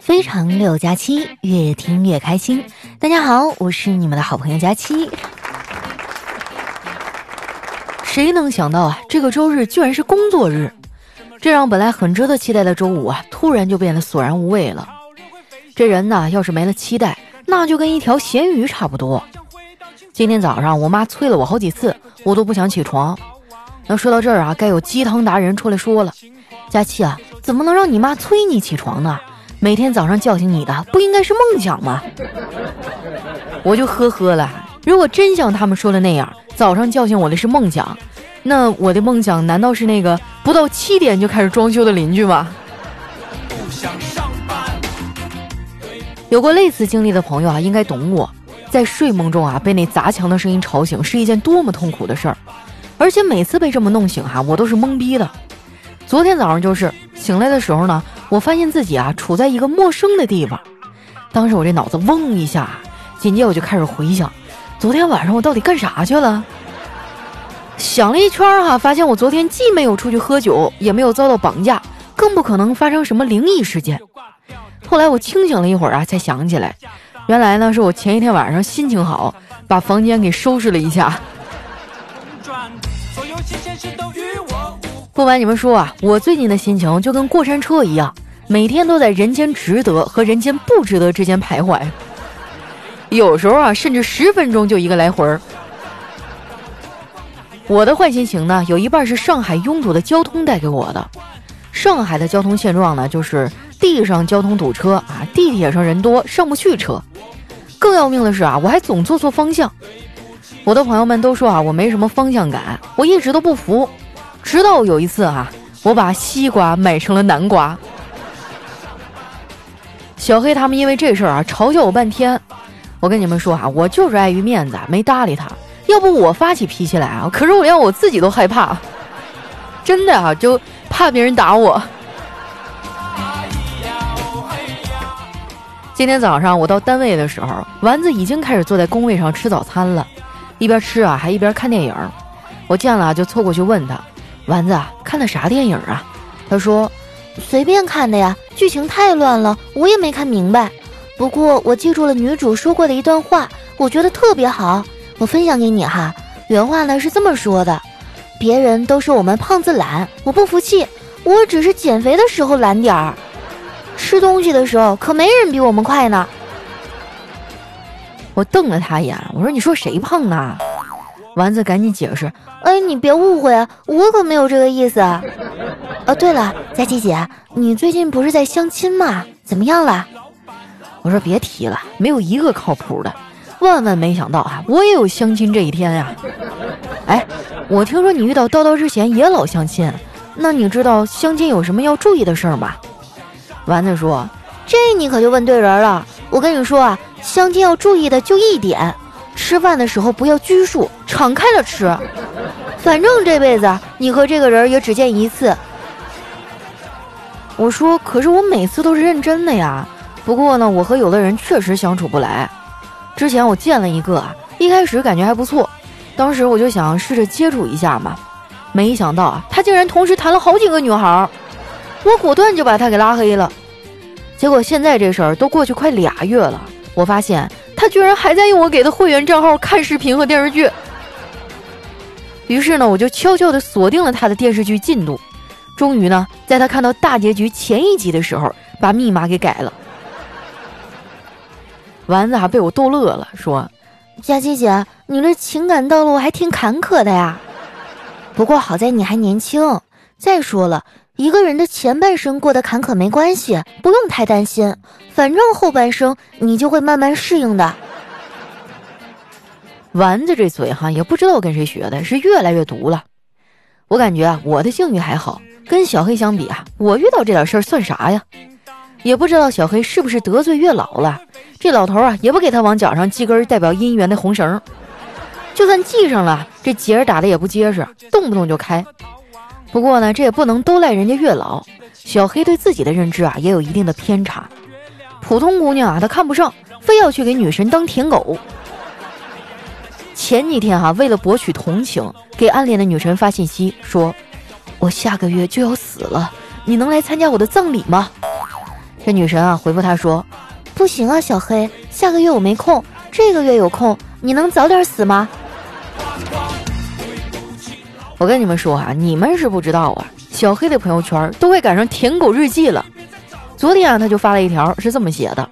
非常六加七，越听越开心。大家好，我是你们的好朋友佳期。谁能想到啊，这个周日居然是工作日，这让本来很值得期待的周五啊，突然就变得索然无味了。这人呐，要是没了期待，那就跟一条咸鱼差不多。今天早上我妈催了我好几次，我都不想起床。那说到这儿啊，该有鸡汤达人出来说了：“佳期啊，怎么能让你妈催你起床呢？每天早上叫醒你的不应该是梦想吗？”我就呵呵了。如果真像他们说的那样，早上叫醒我的是梦想，那我的梦想难道是那个不到七点就开始装修的邻居吗？有过类似经历的朋友啊，应该懂我，在睡梦中啊被那砸墙的声音吵醒，是一件多么痛苦的事儿。而且每次被这么弄醒哈，我都是懵逼的。昨天早上就是醒来的时候呢，我发现自己啊处在一个陌生的地方。当时我这脑子嗡一下，紧接着我就开始回想，昨天晚上我到底干啥去了？想了一圈哈，发现我昨天既没有出去喝酒，也没有遭到绑架，更不可能发生什么灵异事件。后来我清醒了一会儿啊，才想起来，原来呢是我前一天晚上心情好，把房间给收拾了一下。不瞒你们说啊，我最近的心情就跟过山车一样，每天都在人间值得和人间不值得之间徘徊。有时候啊，甚至十分钟就一个来回儿。我的坏心情呢，有一半是上海拥堵的交通带给我的。上海的交通现状呢，就是地上交通堵车啊，地铁上人多上不去车。更要命的是啊，我还总坐错方向。我的朋友们都说啊，我没什么方向感，我一直都不服。直到有一次哈，我把西瓜买成了南瓜。小黑他们因为这事儿啊，嘲笑我半天。我跟你们说啊，我就是碍于面子没搭理他。要不我发起脾气来啊，可是我连我自己都害怕，真的啊，就怕别人打我。今天早上我到单位的时候，丸子已经开始坐在工位上吃早餐了。一边吃啊，还一边看电影。我见了就凑过去问他：“丸子，看的啥电影啊？”他说：“随便看的呀，剧情太乱了，我也没看明白。不过我记住了女主说过的一段话，我觉得特别好，我分享给你哈。原话呢是这么说的：别人都说我们胖子懒，我不服气，我只是减肥的时候懒点儿，吃东西的时候可没人比我们快呢。”我瞪了他一眼，我说：“你说谁胖呢？”丸子赶紧解释：“哎，你别误会啊，我可没有这个意思。啊，哦对了，佳琪姐，你最近不是在相亲吗？怎么样了？”我说：“别提了，没有一个靠谱的。万万没想到啊，我也有相亲这一天呀！哎，我听说你遇到叨叨之前也老相亲，那你知道相亲有什么要注意的事儿吗？”丸子说：“这你可就问对人了。我跟你说啊。”相亲要注意的就一点，吃饭的时候不要拘束，敞开了吃。反正这辈子你和这个人也只见一次。我说，可是我每次都是认真的呀。不过呢，我和有的人确实相处不来。之前我见了一个，一开始感觉还不错，当时我就想试着接触一下嘛。没想到啊，他竟然同时谈了好几个女孩，我果断就把他给拉黑了。结果现在这事儿都过去快俩月了。我发现他居然还在用我给的会员账号看视频和电视剧，于是呢，我就悄悄地锁定了他的电视剧进度。终于呢，在他看到大结局前一集的时候，把密码给改了。丸子还被我逗乐了，说：“佳琪姐，你这情感道路还挺坎坷的呀。不过好在你还年轻。再说了。”一个人的前半生过得坎坷没关系，不用太担心，反正后半生你就会慢慢适应的。丸子这嘴哈也不知道跟谁学的，是越来越毒了。我感觉啊，我的境遇还好，跟小黑相比啊，我遇到这点事儿算啥呀？也不知道小黑是不是得罪月老了，这老头啊也不给他往脚上系根代表姻缘的红绳，就算系上了，这结儿打的也不结实，动不动就开。不过呢，这也不能都赖人家月老。小黑对自己的认知啊，也有一定的偏差。普通姑娘啊，他看不上，非要去给女神当舔狗。前几天哈，为了博取同情，给暗恋的女神发信息说：“我下个月就要死了，你能来参加我的葬礼吗？”这女神啊回复他说：“不行啊，小黑，下个月我没空，这个月有空，你能早点死吗？”我跟你们说啊，你们是不知道啊，小黑的朋友圈都快赶上舔狗日记了。昨天啊，他就发了一条，是这么写的：“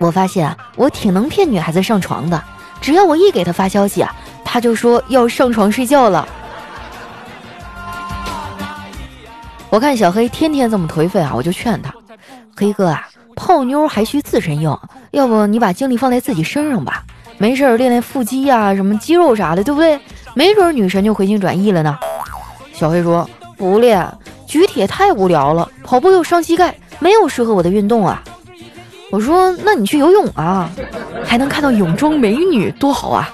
我发现啊，我挺能骗女孩子上床的，只要我一给他发消息啊，他就说要上床睡觉了。”我看小黑天天这么颓废啊，我就劝他：“黑哥啊，泡妞还需自身硬，要不你把精力放在自己身上吧，没事练练腹肌呀，什么肌肉啥的，对不对？没准女神就回心转意了呢。”小黑说：“不练，举铁太无聊了，跑步又伤膝盖。”没有适合我的运动啊！我说，那你去游泳啊，还能看到泳装美女，多好啊！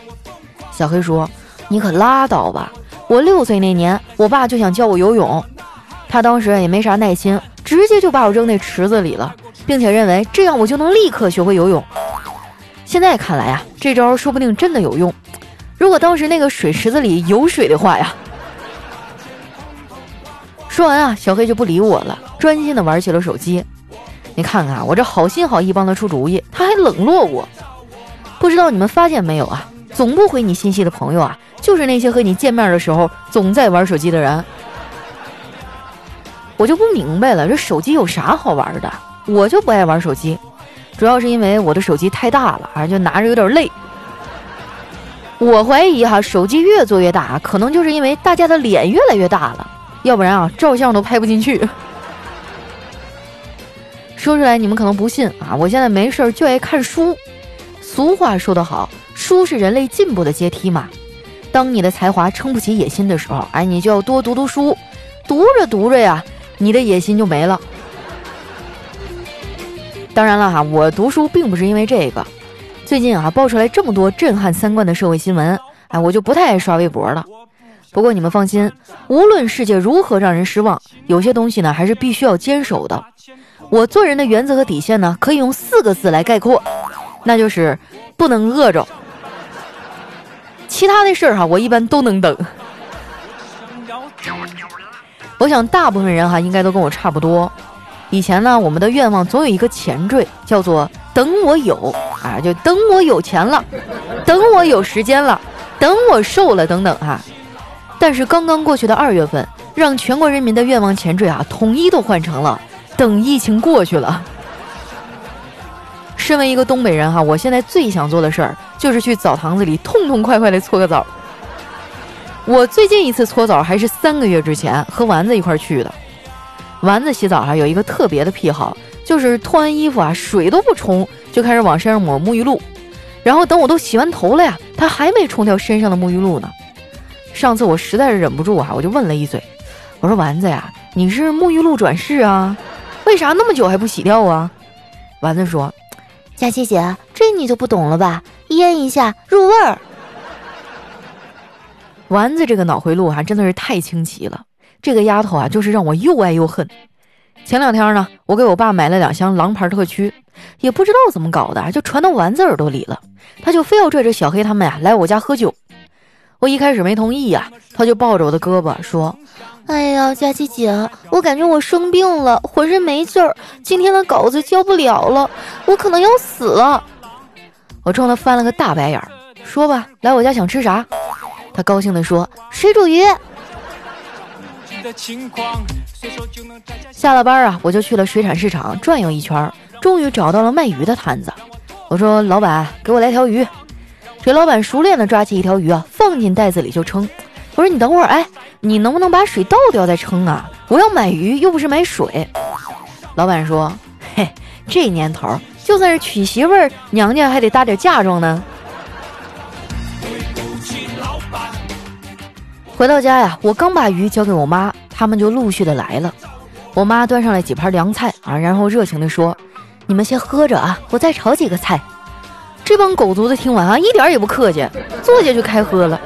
小黑说：“你可拉倒吧！我六岁那年，我爸就想教我游泳，他当时也没啥耐心，直接就把我扔那池子里了，并且认为这样我就能立刻学会游泳。现在看来呀，这招说不定真的有用。如果当时那个水池子里有水的话呀……”说完啊，小黑就不理我了，专心的玩起了手机。你看看我这好心好意帮他出主意，他还冷落我。不知道你们发现没有啊？总不回你信息的朋友啊，就是那些和你见面的时候总在玩手机的人。我就不明白了，这手机有啥好玩的？我就不爱玩手机，主要是因为我的手机太大了，啊，就拿着有点累。我怀疑哈，手机越做越大，可能就是因为大家的脸越来越大了。要不然啊，照相都拍不进去。说出来你们可能不信啊，我现在没事儿就爱看书。俗话说得好，书是人类进步的阶梯嘛。当你的才华撑不起野心的时候，哎，你就要多读读书。读着读着呀，你的野心就没了。当然了哈，我读书并不是因为这个。最近啊，爆出来这么多震撼三观的社会新闻，哎，我就不太爱刷微博了。不过你们放心，无论世界如何让人失望，有些东西呢还是必须要坚守的。我做人的原则和底线呢，可以用四个字来概括，那就是不能饿着。其他的事儿哈，我一般都能等。我想大部分人哈应该都跟我差不多。以前呢，我们的愿望总有一个前缀，叫做“等我有”，啊，就等我有钱了，等我有时间了，等我瘦了，等等哈。但是刚刚过去的二月份，让全国人民的愿望前缀啊，统一都换成了“等疫情过去了”。身为一个东北人哈，我现在最想做的事儿就是去澡堂子里痛痛快快的搓个澡。我最近一次搓澡还是三个月之前和丸子一块去的。丸子洗澡哈有一个特别的癖好，就是脱完衣服啊，水都不冲就开始往身上抹沐浴露，然后等我都洗完头了呀，他还没冲掉身上的沐浴露呢。上次我实在是忍不住啊，我就问了一嘴，我说丸子呀，你是沐浴露转世啊？为啥那么久还不洗掉啊？丸子说：“佳琪姐，这你就不懂了吧？腌一下入味儿。”丸子这个脑回路哈真的是太清奇了，这个丫头啊就是让我又爱又恨。前两天呢，我给我爸买了两箱狼牌特区，也不知道怎么搞的，就传到丸子耳朵里了，他就非要拽着小黑他们呀来我家喝酒。我一开始没同意呀，他就抱着我的胳膊说：“哎呀，佳琪姐，我感觉我生病了，浑身没劲儿，今天的稿子交不了了，我可能要死了。”我冲他翻了个大白眼儿，说吧，来我家想吃啥？他高兴地说：“水煮鱼。”下了班啊，我就去了水产市场转悠一圈，终于找到了卖鱼的摊子。我说：“老板，给我来条鱼。”这老板熟练的抓起一条鱼啊，放进袋子里就称。我说你等会儿，哎，你能不能把水倒掉再称啊？我要买鱼，又不是买水。老板说：“嘿，这年头就算是娶媳妇儿，娘家还得搭点嫁妆呢。”回到家呀，我刚把鱼交给我妈，他们就陆续的来了。我妈端上来几盘凉菜啊，然后热情的说：“你们先喝着啊，我再炒几个菜。”这帮狗犊子听完啊，一点也不客气，坐下就开喝了。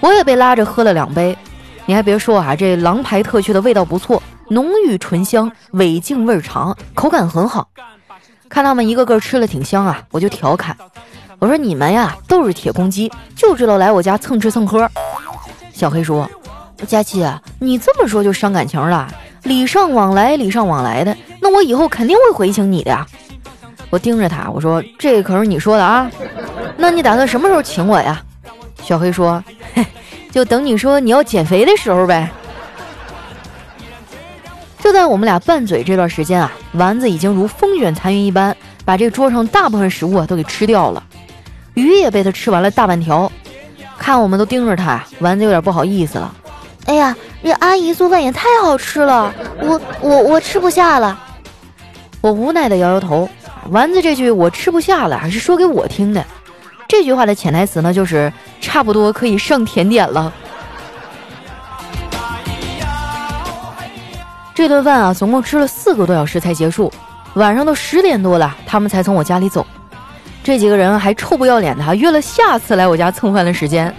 我也被拉着喝了两杯。你还别说啊，这狼牌特区的味道不错，浓郁醇香，尾劲味长，口感很好。看他们一个个吃了挺香啊，我就调侃我说：“你们呀都是铁公鸡，就知道来我家蹭吃蹭喝。”小黑说：“佳琪啊，你这么说就伤感情了。礼尚往来，礼尚往来的，那我以后肯定会回请你的呀。我盯着他，我说这可是你说的啊，那你打算什么时候请我呀？小黑说，就等你说你要减肥的时候呗。就在我们俩拌嘴这段时间啊，丸子已经如风卷残云一般，把这桌上大部分食物啊都给吃掉了，鱼也被他吃完了大半条。看我们都盯着他，丸子有点不好意思了。哎呀，这阿姨做饭也太好吃了，我我我吃不下了。我无奈的摇摇头。丸子这句“我吃不下了”还是说给我听的。这句话的潜台词呢，就是差不多可以上甜点了。这顿饭啊，总共吃了四个多小时才结束。晚上都十点多了，他们才从我家里走。这几个人还臭不要脸的，约了下次来我家蹭饭的时间。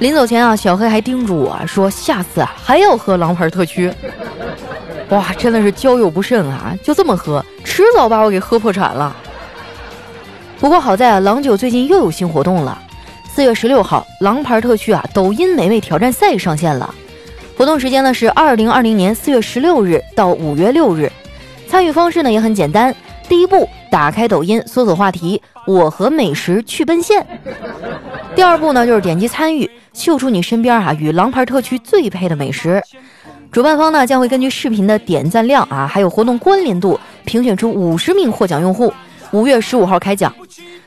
临走前啊，小黑还叮嘱我说：“下次啊还要喝狼牌特区。”哇，真的是交友不慎啊！就这么喝，迟早把我给喝破产了。不过好在啊，郎酒最近又有新活动了。四月十六号，狼牌特区啊，抖音美味挑战赛上线了。活动时间呢是二零二零年四月十六日到五月六日。参与方式呢也很简单，第一步，打开抖音，搜索话题“我和美食去奔现”。第二步呢就是点击参与。秀出你身边啊与狼牌特区最配的美食，主办方呢将会根据视频的点赞量啊，还有活动关联度，评选出五十名获奖用户。五月十五号开奖，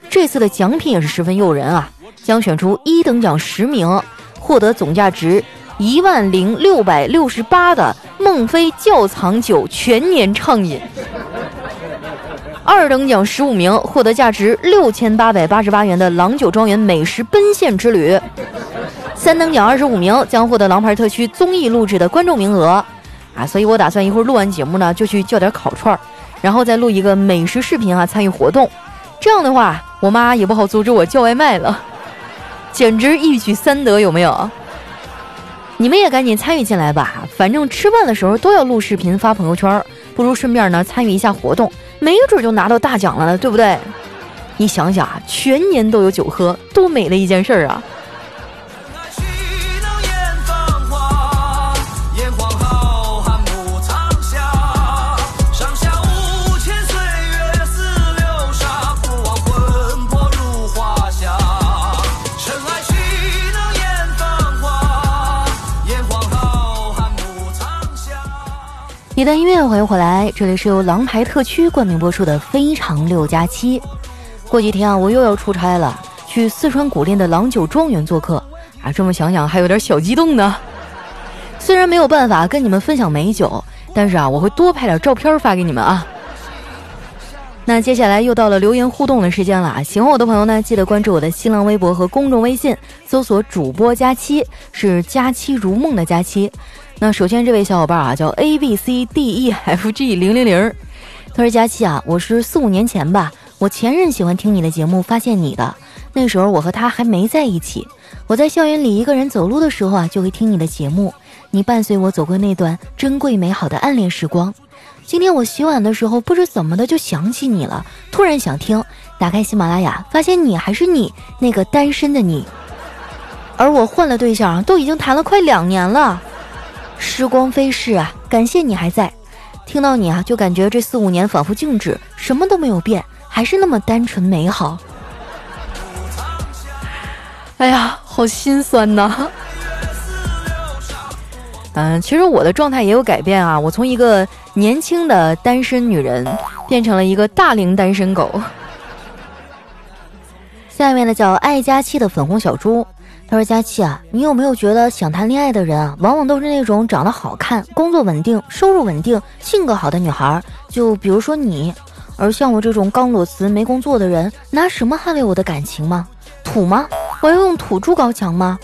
这次的奖品也是十分诱人啊，将选出一等奖十名，获得总价值一万零六百六十八的孟非窖藏酒全年畅饮。二等奖十五名，获得价值六千八百八十八元的郎酒庄园美食奔现之旅。三等奖二十五名将获得狼牌特区综艺录制的观众名额。啊，所以我打算一会儿录完节目呢，就去叫点烤串儿，然后再录一个美食视频啊，参与活动。这样的话，我妈也不好阻止我叫外卖了，简直一举三得，有没有？你们也赶紧参与进来吧，反正吃饭的时候都要录视频发朋友圈，不如顺便呢参与一下活动。没准就拿到大奖了呢，对不对？你想想啊，全年都有酒喝，多美的一件事儿啊！一段音乐，欢迎回来，这里是由狼牌特区冠名播出的《非常六加七》。过几天啊，我又要出差了，去四川古蔺的郎酒庄园做客啊。这么想想，还有点小激动呢。虽然没有办法跟你们分享美酒，但是啊，我会多拍点照片发给你们啊。那接下来又到了留言互动的时间了啊！喜欢我的朋友呢，记得关注我的新浪微博和公众微信，搜索主播佳期，是佳期如梦的佳期。那首先这位小伙伴啊，叫 A B C D E F G 零零零，他说：“佳期啊，我是四五年前吧，我前任喜欢听你的节目，发现你的那时候我和他还没在一起，我在校园里一个人走路的时候啊，就会听你的节目，你伴随我走过那段珍贵美好的暗恋时光。今天我洗碗的时候，不知怎么的就想起你了，突然想听，打开喜马拉雅，发现你还是你那个单身的你，而我换了对象，都已经谈了快两年了。”时光飞逝啊，感谢你还在。听到你啊，就感觉这四五年仿佛静止，什么都没有变，还是那么单纯美好。哎呀，好心酸呐。嗯，其实我的状态也有改变啊，我从一个年轻的单身女人变成了一个大龄单身狗。下面呢，叫爱佳期的粉红小猪。他说：“佳琪啊，你有没有觉得想谈恋爱的人啊，往往都是那种长得好看、工作稳定、收入稳定、性格好的女孩？就比如说你。而像我这种刚裸辞没工作的人，拿什么捍卫我的感情吗？土吗？我要用土筑高墙吗？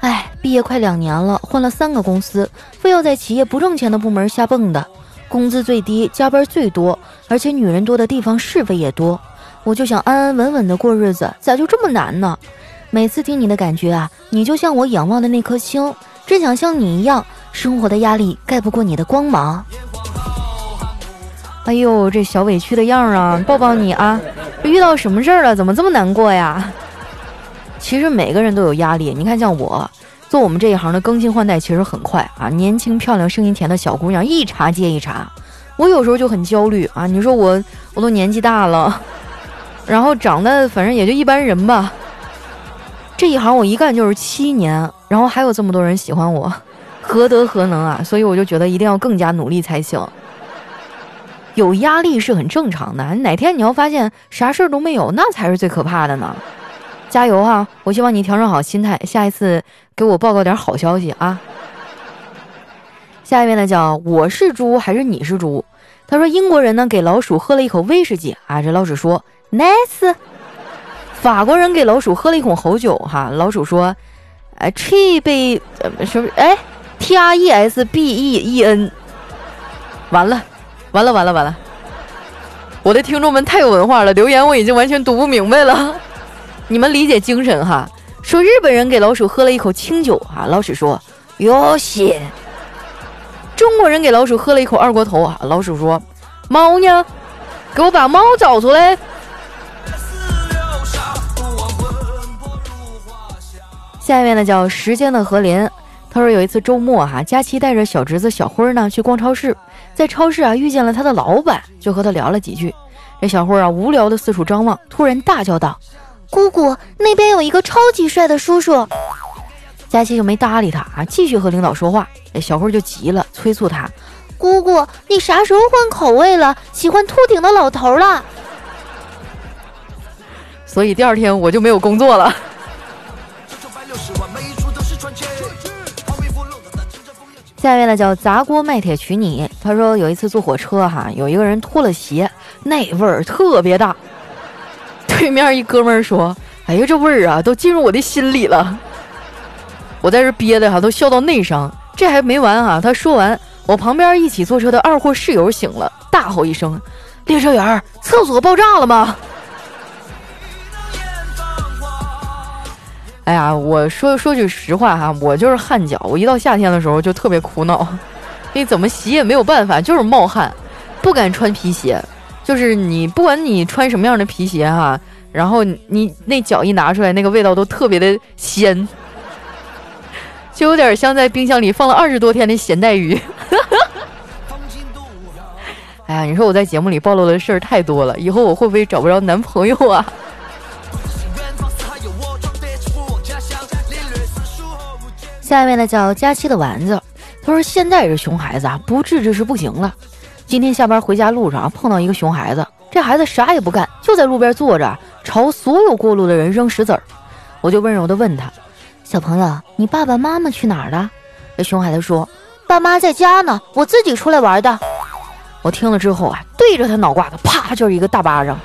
哎，毕业快两年了，换了三个公司，非要在企业不挣钱的部门瞎蹦的，工资最低，加班最多，而且女人多的地方是非也多。我就想安安稳稳的过日子，咋就这么难呢？”每次听你的感觉啊，你就像我仰望的那颗星，真想像你一样，生活的压力盖不过你的光芒。哎呦，这小委屈的样啊，抱抱你啊！遇到什么事儿了？怎么这么难过呀？其实每个人都有压力，你看像我，做我们这一行的更新换代其实很快啊，年轻漂亮、声音甜的小姑娘一茬接一茬，我有时候就很焦虑啊。你说我我都年纪大了，然后长得反正也就一般人吧。这一行我一干就是七年，然后还有这么多人喜欢我，何德何能啊？所以我就觉得一定要更加努力才行。有压力是很正常的，哪天你要发现啥事儿都没有，那才是最可怕的呢。加油哈！我希望你调整好心态，下一次给我报告点好消息啊。下一位呢，叫我是猪还是你是猪？他说英国人呢给老鼠喝了一口威士忌啊，这老鼠说 nice。法国人给老鼠喝了一口好酒哈，老鼠说，哎，tre b 什么哎，t r e s b e e n。完了，完了，完了，完了！我的听众们太有文化了，留言我已经完全读不明白了。你们理解精神哈？说日本人给老鼠喝了一口清酒哈，老鼠说哟西。中国人给老鼠喝了一口二锅头啊，老鼠说猫呢？给我把猫找出来。下面呢叫时间的何林，他说有一次周末哈，佳琪带着小侄子小辉呢去逛超市，在超市啊遇见了他的老板，就和他聊了几句。这小辉啊无聊的四处张望，突然大叫道。姑姑，那边有一个超级帅的叔叔。佳琪就没搭理他啊，继续和领导说话。哎，小辉就急了，催促他：“姑姑，你啥时候换口味了？喜欢秃顶的老头了？”所以第二天我就没有工作了。下一位呢叫砸锅卖铁娶你。他说有一次坐火车哈，有一个人脱了鞋，那味儿特别大。对面一哥们儿说：“哎呀，这味儿啊，都进入我的心里了。”我在这憋的哈，都笑到内伤。这还没完啊！他说完，我旁边一起坐车的二货室友醒了，大吼一声：“列车员，厕所爆炸了吗？”哎呀，我说说句实话哈，我就是汗脚，我一到夏天的时候就特别苦恼，你怎么洗也没有办法，就是冒汗，不敢穿皮鞋。就是你，不管你穿什么样的皮鞋哈，然后你那脚一拿出来，那个味道都特别的鲜，就有点像在冰箱里放了二十多天的咸带鱼。哎呀，你说我在节目里暴露的事儿太多了，以后我会不会找不着男朋友啊？下一位呢叫佳期的丸子，他说现在这熊孩子啊，不治治是不行了。今天下班回家路上碰到一个熊孩子，这孩子啥也不干，就在路边坐着，朝所有过路的人扔石子儿。我就温柔地问他：“小朋友，你爸爸妈妈去哪儿了？”那熊孩子说：“爸妈在家呢，我自己出来玩的。”我听了之后啊，对着他脑瓜子啪就是一个大巴掌。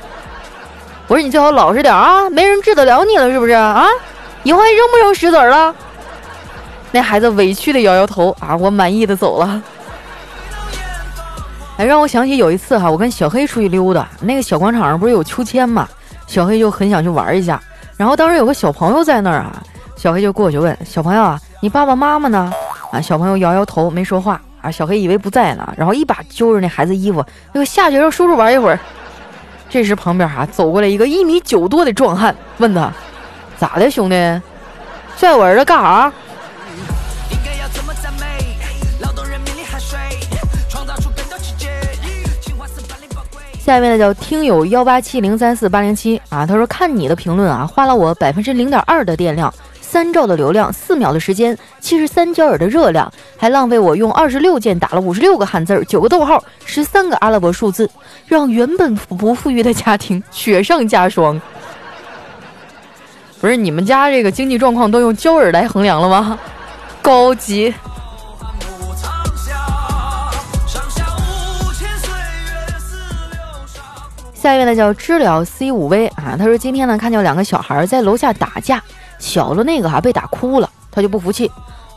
我说：“你最好老实点啊，没人治得了你了是不是啊？以后还扔不扔石子儿了？”那孩子委屈的摇摇头啊，我满意的走了。哎，让我想起有一次哈，我跟小黑出去溜达，那个小广场上不是有秋千嘛，小黑就很想去玩一下。然后当时有个小朋友在那儿啊，小黑就过去问小朋友啊：“你爸爸妈妈呢？”啊，小朋友摇摇头没说话啊。小黑以为不在呢，然后一把揪着那孩子衣服，那个下去让叔叔玩一会儿。这时旁边哈走过来一个一米九多的壮汉，问他：“咋的，兄弟？拽我儿子干啥？”下一位呢叫听友幺八七零三四八零七啊，他说看你的评论啊，花了我百分之零点二的电量，三兆的流量，四秒的时间，七十三焦耳的热量，还浪费我用二十六键打了五十六个汉字，九个逗号，十三个阿拉伯数字，让原本不富裕的家庭雪上加霜。不是你们家这个经济状况都用焦耳来衡量了吗？高级。下一位呢叫知了 C 五 V 啊，他说今天呢看见两个小孩在楼下打架，小的那个哈被打哭了，他就不服气，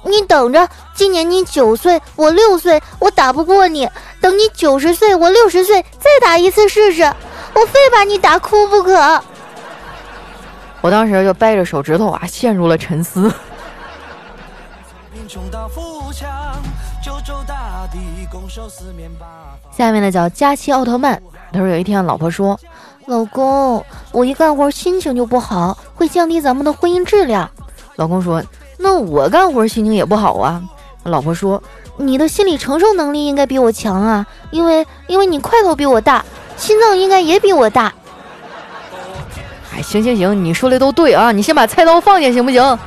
你等着，今年你九岁，我六岁，我打不过你，等你九十岁，我六十岁，再打一次试试，我非把你打哭不可。我当时就掰着手指头啊，陷入了沉思。英雄到富强，九州大地拱手四面八方下面呢叫佳期奥特曼。他说：“有一天，老婆说，老公，我一干活心情就不好，会降低咱们的婚姻质量。”老公说：“那我干活心情也不好啊。老婆说：“你的心理承受能力应该比我强啊，因为因为你块头比我大，心脏应该也比我大。”哎，行行行，你说的都对啊，你先把菜刀放下行不行？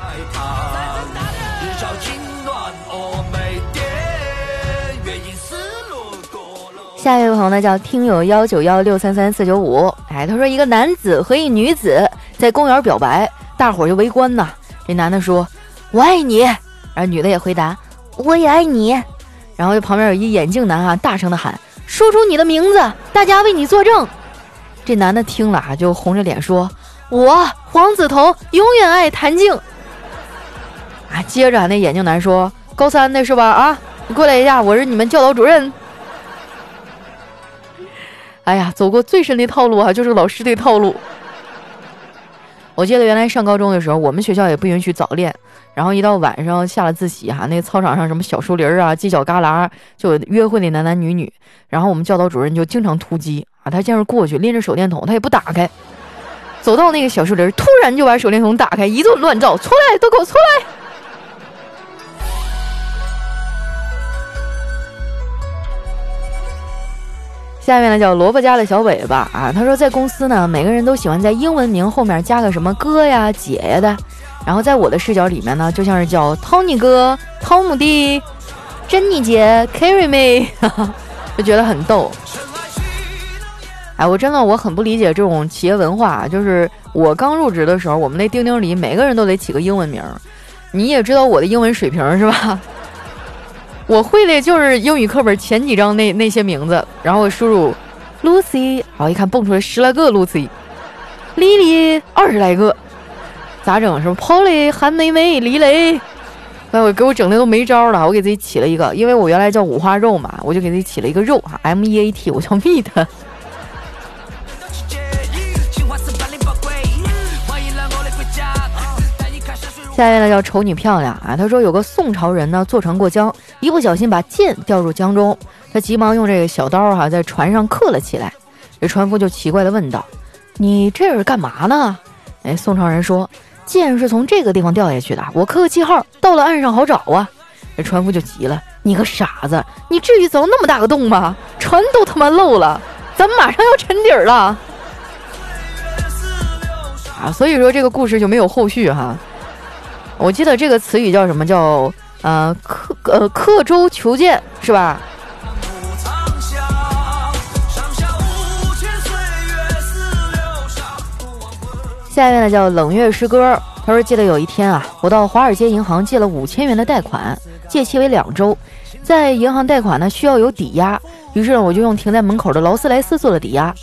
下一位朋友呢叫听友幺九幺六三三四九五，哎，他说一个男子和一女子在公园表白，大伙儿就围观呐。这男的说：“我爱你。”而女的也回答：“我也爱你。”然后就旁边有一眼镜男啊，大声的喊：“说出你的名字，大家为你作证。”这男的听了啊，就红着脸说：“我黄子彤永远爱谭静。”啊，接着那眼镜男说：“高三的是吧？啊，你过来一下，我是你们教导主任。”哎呀，走过最深的套路啊，就是老师的套路。我记得原来上高中的时候，我们学校也不允许早恋，然后一到晚上下了自习哈，那操场上什么小树林啊、犄角旮旯就约会的男男女女，然后我们教导主任就经常突击啊，他见着过去拎着手电筒，他也不打开，走到那个小树林，突然就把手电筒打开，一顿乱照，出来，都给我出来！下面呢叫萝卜家的小尾巴啊，他说在公司呢，每个人都喜欢在英文名后面加个什么哥呀、姐呀的，然后在我的视角里面呢，就像是叫 Tony 哥、汤姆弟、珍妮姐、Carry 妹，就觉得很逗。哎，我真的我很不理解这种企业文化，就是我刚入职的时候，我们那钉钉里每个人都得起个英文名，你也知道我的英文水平是吧？我会的就是英语课本前几章那那些名字，然后输入 Lucy，然后一看蹦出来十来个 Lucy，Lily 二十来个，咋整？什么 Polly、韩梅梅、李雷，哎，我给我整的都没招了。我给自己起了一个，因为我原来叫五花肉嘛，我就给自己起了一个肉啊，M E A T，我叫 Meat。下一位呢叫丑女漂亮啊，他说有个宋朝人呢坐船过江，一不小心把剑掉入江中，他急忙用这个小刀哈在船上刻了起来。这船夫就奇怪的问道：“你这是干嘛呢？”哎，宋朝人说：“剑是从这个地方掉下去的，我刻个记号，到了岸上好找啊。”这船夫就急了：“你个傻子，你至于凿那么大个洞吗？船都他妈漏了，咱们马上要沉底儿了。”啊，所以说这个故事就没有后续哈。我记得这个词语叫什么？叫呃刻呃刻舟求剑是吧？下一位呢叫冷月诗歌，他说记得有一天啊，我到华尔街银行借了五千元的贷款，借期为两周，在银行贷款呢需要有抵押，于是呢我就用停在门口的劳斯莱斯做了抵押。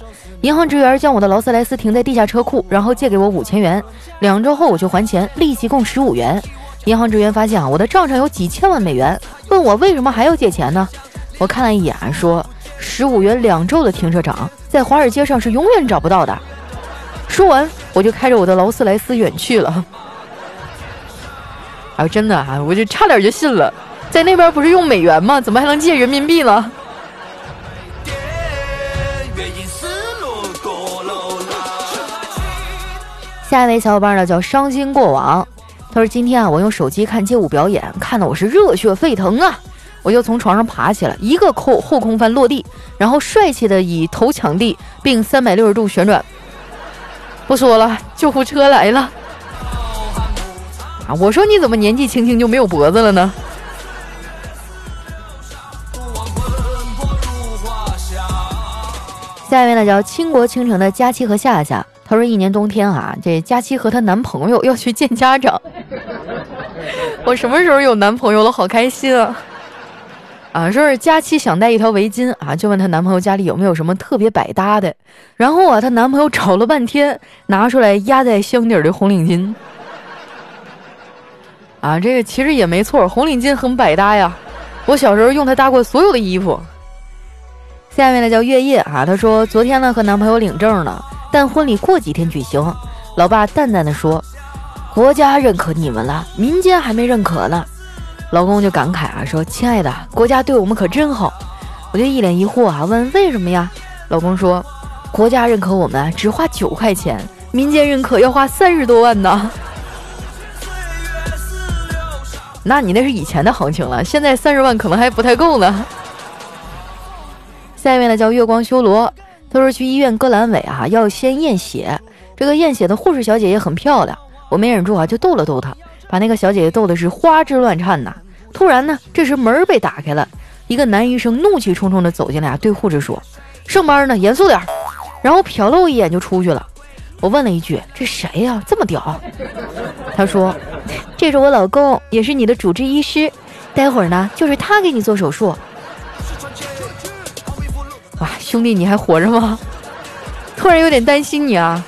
银行职员将我的劳斯莱斯停在地下车库，然后借给我五千元。两周后我去还钱，利息共十五元。银行职员发现啊，我的账上有几千万美元，问我为什么还要借钱呢？我看了一眼，说十五元两周的停车场，在华尔街上是永远找不到的。说完，我就开着我的劳斯莱斯远去了。啊，真的啊，我就差点就信了，在那边不是用美元吗？怎么还能借人民币了？下一位小伙伴呢叫伤心过往，他说今天啊我用手机看街舞表演，看得我是热血沸腾啊！我就从床上爬起来，一个扣后空翻落地，然后帅气的以头抢地，并三百六十度旋转。不说了，救护车来了！啊，我说你怎么年纪轻轻就没有脖子了呢？下一位呢叫倾国倾城的佳期和夏夏。她说：“一年冬天啊，这佳期和她男朋友要去见家长。我什么时候有男朋友了？好开心啊！啊，说是佳期想带一条围巾啊，就问她男朋友家里有没有什么特别百搭的。然后啊，她男朋友找了半天，拿出来压在箱底的红领巾。啊，这个其实也没错，红领巾很百搭呀。我小时候用它搭过所有的衣服。下面呢叫月夜啊，她说昨天呢和男朋友领证了。”但婚礼过几天举行，老爸淡淡的说：“国家认可你们了，民间还没认可呢。”老公就感慨啊说：“亲爱的，国家对我们可真好。”我就一脸疑惑啊，问为什么呀？老公说：“国家认可我们只花九块钱，民间认可要花三十多万呢。”那你那是以前的行情了，现在三十万可能还不太够呢。下面呢叫月光修罗，他说去医院割阑尾啊，要先验血。这个验血的护士小姐姐很漂亮，我没忍住啊，就逗了逗她，把那个小姐姐逗的是花枝乱颤呐。突然呢，这时门被打开了，一个男医生怒气冲冲地走进来啊，对护士说：“上班呢，严肃点。”然后瞟了我一眼就出去了。我问了一句：“这谁呀？这么屌？”他说：“这是我老公，也是你的主治医师。待会儿呢，就是他给你做手术。”哇，兄弟，你还活着吗？突然有点担心你啊。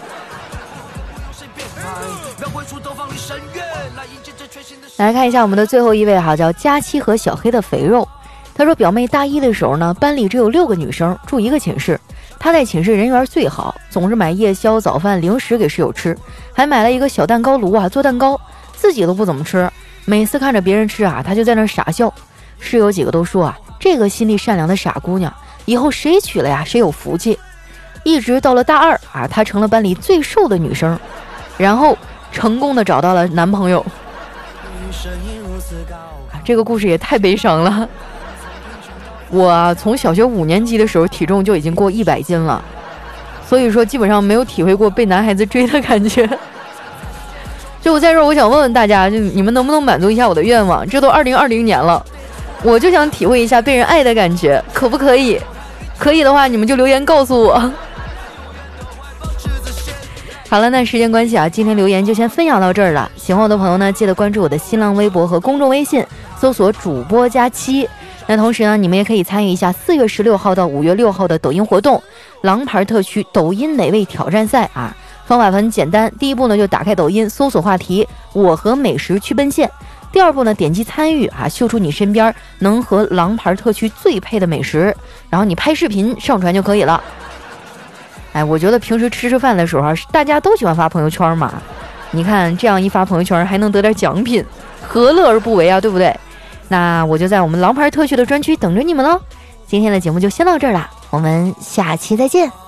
来看一下我们的最后一位哈，叫佳期和小黑的肥肉。他说，表妹大一的时候呢，班里只有六个女生住一个寝室。她在寝室人缘最好，总是买夜宵、早饭、零食给室友吃，还买了一个小蛋糕炉啊，做蛋糕，自己都不怎么吃。每次看着别人吃啊，他就在那傻笑。室友几个都说啊，这个心地善良的傻姑娘，以后谁娶了呀，谁有福气。一直到了大二啊，她成了班里最瘦的女生，然后成功的找到了男朋友。这个故事也太悲伤了。我从小学五年级的时候体重就已经过一百斤了，所以说基本上没有体会过被男孩子追的感觉。就我在这儿，我想问问大家，就你们能不能满足一下我的愿望？这都二零二零年了，我就想体会一下被人爱的感觉，可不可以？可以的话，你们就留言告诉我。好了，那时间关系啊，今天留言就先分享到这儿了。喜欢我的朋友呢，记得关注我的新浪微博和公众微信，搜索主播佳期。那同时呢，你们也可以参与一下四月十六号到五月六号的抖音活动——狼牌特区抖音美味挑战赛啊！方法很简单，第一步呢就打开抖音搜索话题“我和美食去奔现”，第二步呢点击参与啊，秀出你身边能和狼牌特区最配的美食，然后你拍视频上传就可以了。哎，我觉得平时吃吃饭的时候，大家都喜欢发朋友圈嘛，你看这样一发朋友圈还能得点奖品，何乐而不为啊？对不对？那我就在我们狼牌特区的专区等着你们喽。今天的节目就先到这儿了，我们下期再见。